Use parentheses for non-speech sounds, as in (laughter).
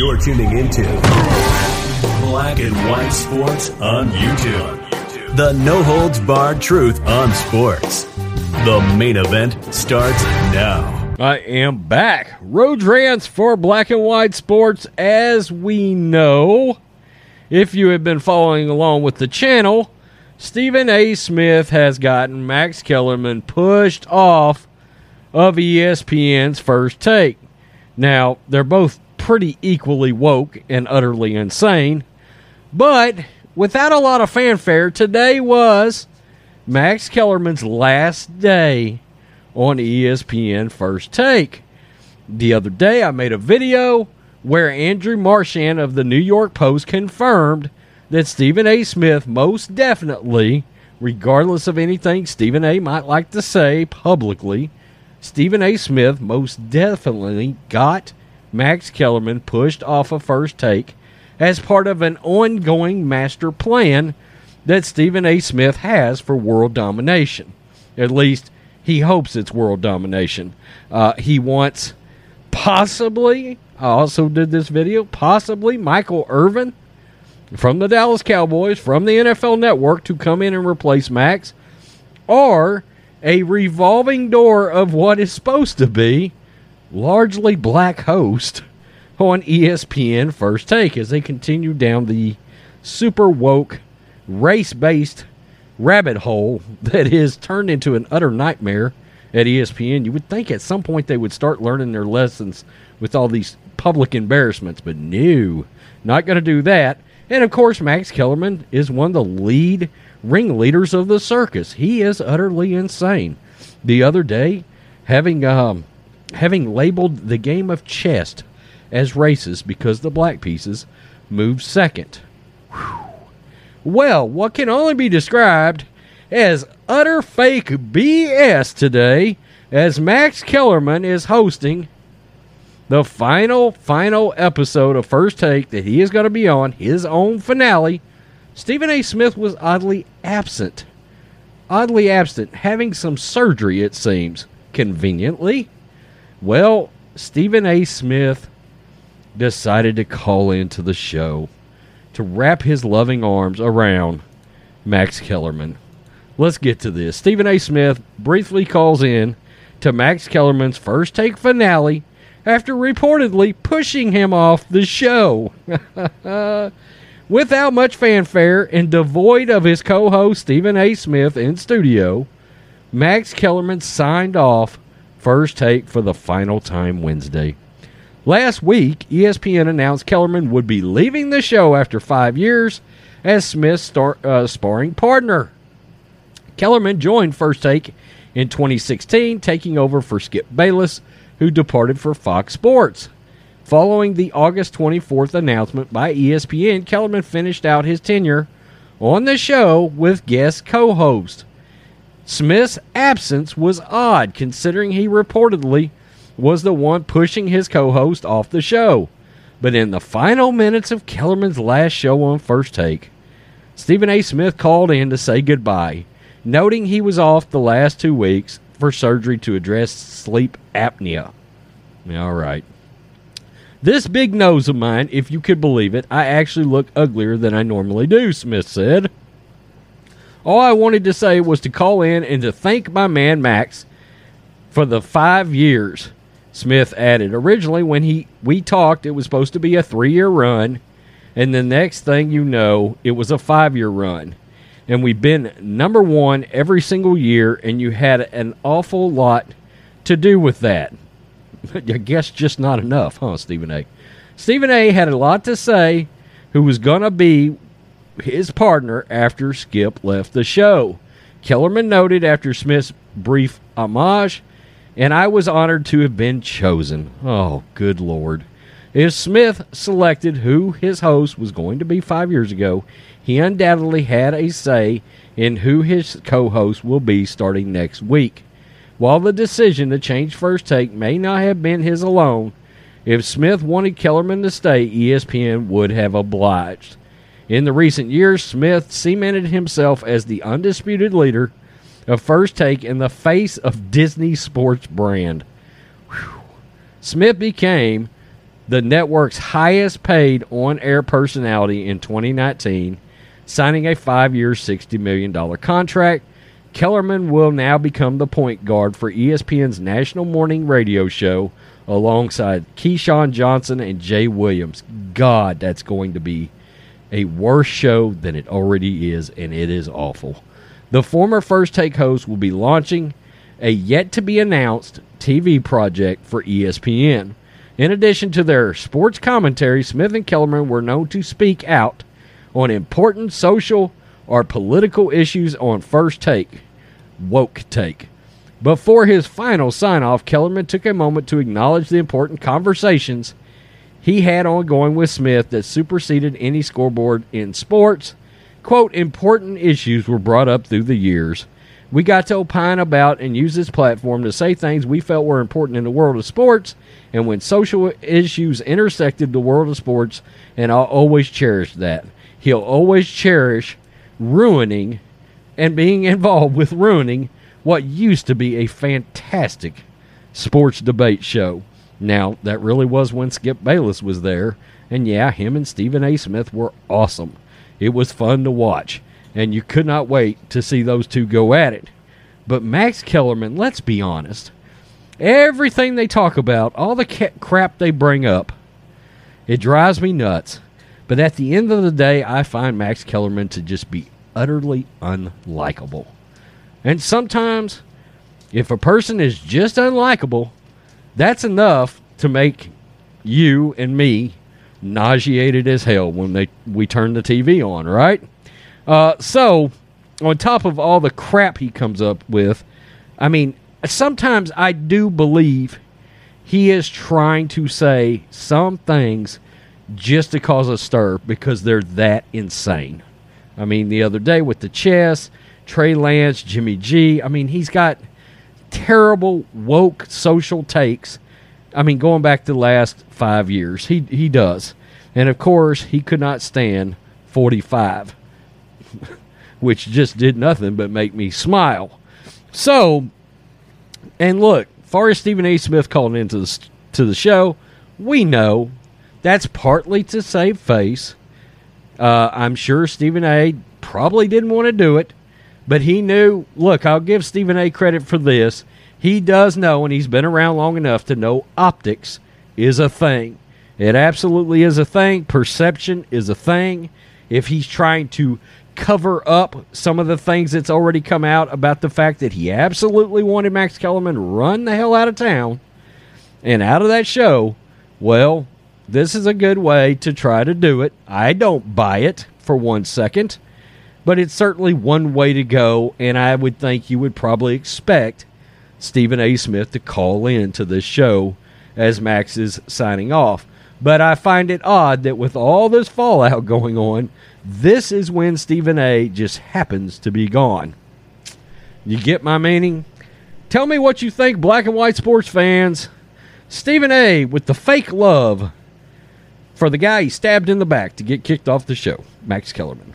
You're tuning into Black and White Sports on YouTube. The no holds barred truth on sports. The main event starts now. I am back. Road rants for Black and White Sports. As we know, if you have been following along with the channel, Stephen A. Smith has gotten Max Kellerman pushed off of ESPN's first take. Now, they're both pretty equally woke and utterly insane. But without a lot of fanfare, today was Max Kellerman's last day on ESPN First Take. The other day, I made a video where Andrew Marchand of the New York Post confirmed that Stephen A. Smith most definitely, regardless of anything Stephen A. might like to say publicly, Stephen A. Smith most definitely got Max Kellerman pushed off a first take as part of an ongoing master plan that Stephen A. Smith has for world domination. At least he hopes it's world domination. Uh, he wants possibly, I also did this video, possibly Michael Irvin from the Dallas Cowboys, from the NFL Network to come in and replace Max, or a revolving door of what is supposed to be largely black host on ESPN First Take as they continue down the super woke, race based rabbit hole that is turned into an utter nightmare at ESPN. You would think at some point they would start learning their lessons with all these public embarrassments, but no, not going to do that. And of course, Max Kellerman is one of the lead ringleaders of the circus. He is utterly insane. The other day, having um, having labeled the game of chess as racist because the black pieces moved second. Whew. Well, what can only be described as utter fake BS today as Max Kellerman is hosting the final, final episode of First Take that he is going to be on, his own finale. Stephen A. Smith was oddly absent. Oddly absent, having some surgery, it seems, conveniently. Well, Stephen A. Smith decided to call into the show to wrap his loving arms around Max Kellerman. Let's get to this. Stephen A. Smith briefly calls in to Max Kellerman's first take finale after reportedly pushing him off the show. (laughs) Without much fanfare and devoid of his co host Stephen A. Smith in studio, Max Kellerman signed off first take for the final time Wednesday. Last week, ESPN announced Kellerman would be leaving the show after five years as Smith's star, uh, sparring partner. Kellerman joined First Take in 2016, taking over for Skip Bayless, who departed for Fox Sports. Following the August 24th announcement by ESPN, Kellerman finished out his tenure on the show with guest co host Smith's absence was odd considering he reportedly was the one pushing his co host off the show. But in the final minutes of Kellerman's last show on First Take, Stephen A. Smith called in to say goodbye, noting he was off the last two weeks for surgery to address sleep apnea. All right. This big nose of mine, if you could believe it, I actually look uglier than I normally do, Smith said. All I wanted to say was to call in and to thank my man Max for the five years. Smith added. Originally, when he we talked, it was supposed to be a three-year run, and the next thing you know, it was a five-year run. And we've been number one every single year, and you had an awful lot to do with that. (laughs) I guess just not enough, huh, Stephen A. Stephen A. had a lot to say. Who was to be his partner after Skip left the show. Kellerman noted after Smith's brief homage and I was honored to have been chosen. Oh, good lord. If Smith selected who his host was going to be five years ago, he undoubtedly had a say in who his co host will be starting next week. While the decision to change First Take may not have been his alone, if Smith wanted Kellerman to stay, ESPN would have obliged. In the recent years, Smith cemented himself as the undisputed leader of First Take in the face of Disney sports brand. Whew. Smith became the network's highest paid on air personality in 2019, signing a five year, $60 million contract. Kellerman will now become the point guard for ESPN's national morning radio show alongside Keyshawn Johnson and Jay Williams. God, that's going to be a worse show than it already is, and it is awful. The former First Take host will be launching a yet to be announced TV project for ESPN. In addition to their sports commentary, Smith and Kellerman were known to speak out on important social or political issues on First Take, Woke Take. Before his final sign off, Kellerman took a moment to acknowledge the important conversations he had ongoing with Smith that superseded any scoreboard in sports. Quote, important issues were brought up through the years. We got to opine about and use this platform to say things we felt were important in the world of sports and when social issues intersected the world of sports, and I'll always cherish that. He'll always cherish ruining and being (laughs) involved with ruining what used to be a fantastic sports debate show. Now, that really was when Skip Bayless was there, and yeah, him and Stephen A. Smith were awesome. It was fun to watch, and you could not wait to see those two go at it. But Max Kellerman, let's be honest, everything they talk about, all the ca- crap they bring up, it drives me nuts. But at the end of the day, I find Max Kellerman to just be utterly unlikable. And sometimes, if a person is just unlikable, that's enough to make you and me nauseated as hell when they we turn the TV on, right? Uh, so, on top of all the crap he comes up with, I mean, sometimes I do believe he is trying to say some things just to cause a stir because they're that insane. I mean, the other day with the chess, Trey Lance, Jimmy G, I mean, he's got terrible woke social takes. I mean, going back to the last five years, he he does, and of course, he could not stand forty five, (laughs) which just did nothing but make me smile. So, and look, far as Stephen A. Smith calling into the to the show, we know that's partly to save face. Uh, I'm sure Stephen A. probably didn't want to do it, but he knew. Look, I'll give Stephen A. credit for this. He does know, and he's been around long enough to know optics is a thing. It absolutely is a thing. Perception is a thing. If he's trying to cover up some of the things that's already come out about the fact that he absolutely wanted Max Kellerman run the hell out of town and out of that show, well, this is a good way to try to do it. I don't buy it for one second, but it's certainly one way to go, and I would think you would probably expect Stephen A. Smith to call in to this show as Max is signing off. But I find it odd that with all this fallout going on, this is when Stephen A. just happens to be gone. You get my meaning? Tell me what you think, black and white sports fans. Stephen A. with the fake love for the guy he stabbed in the back to get kicked off the show, Max Kellerman.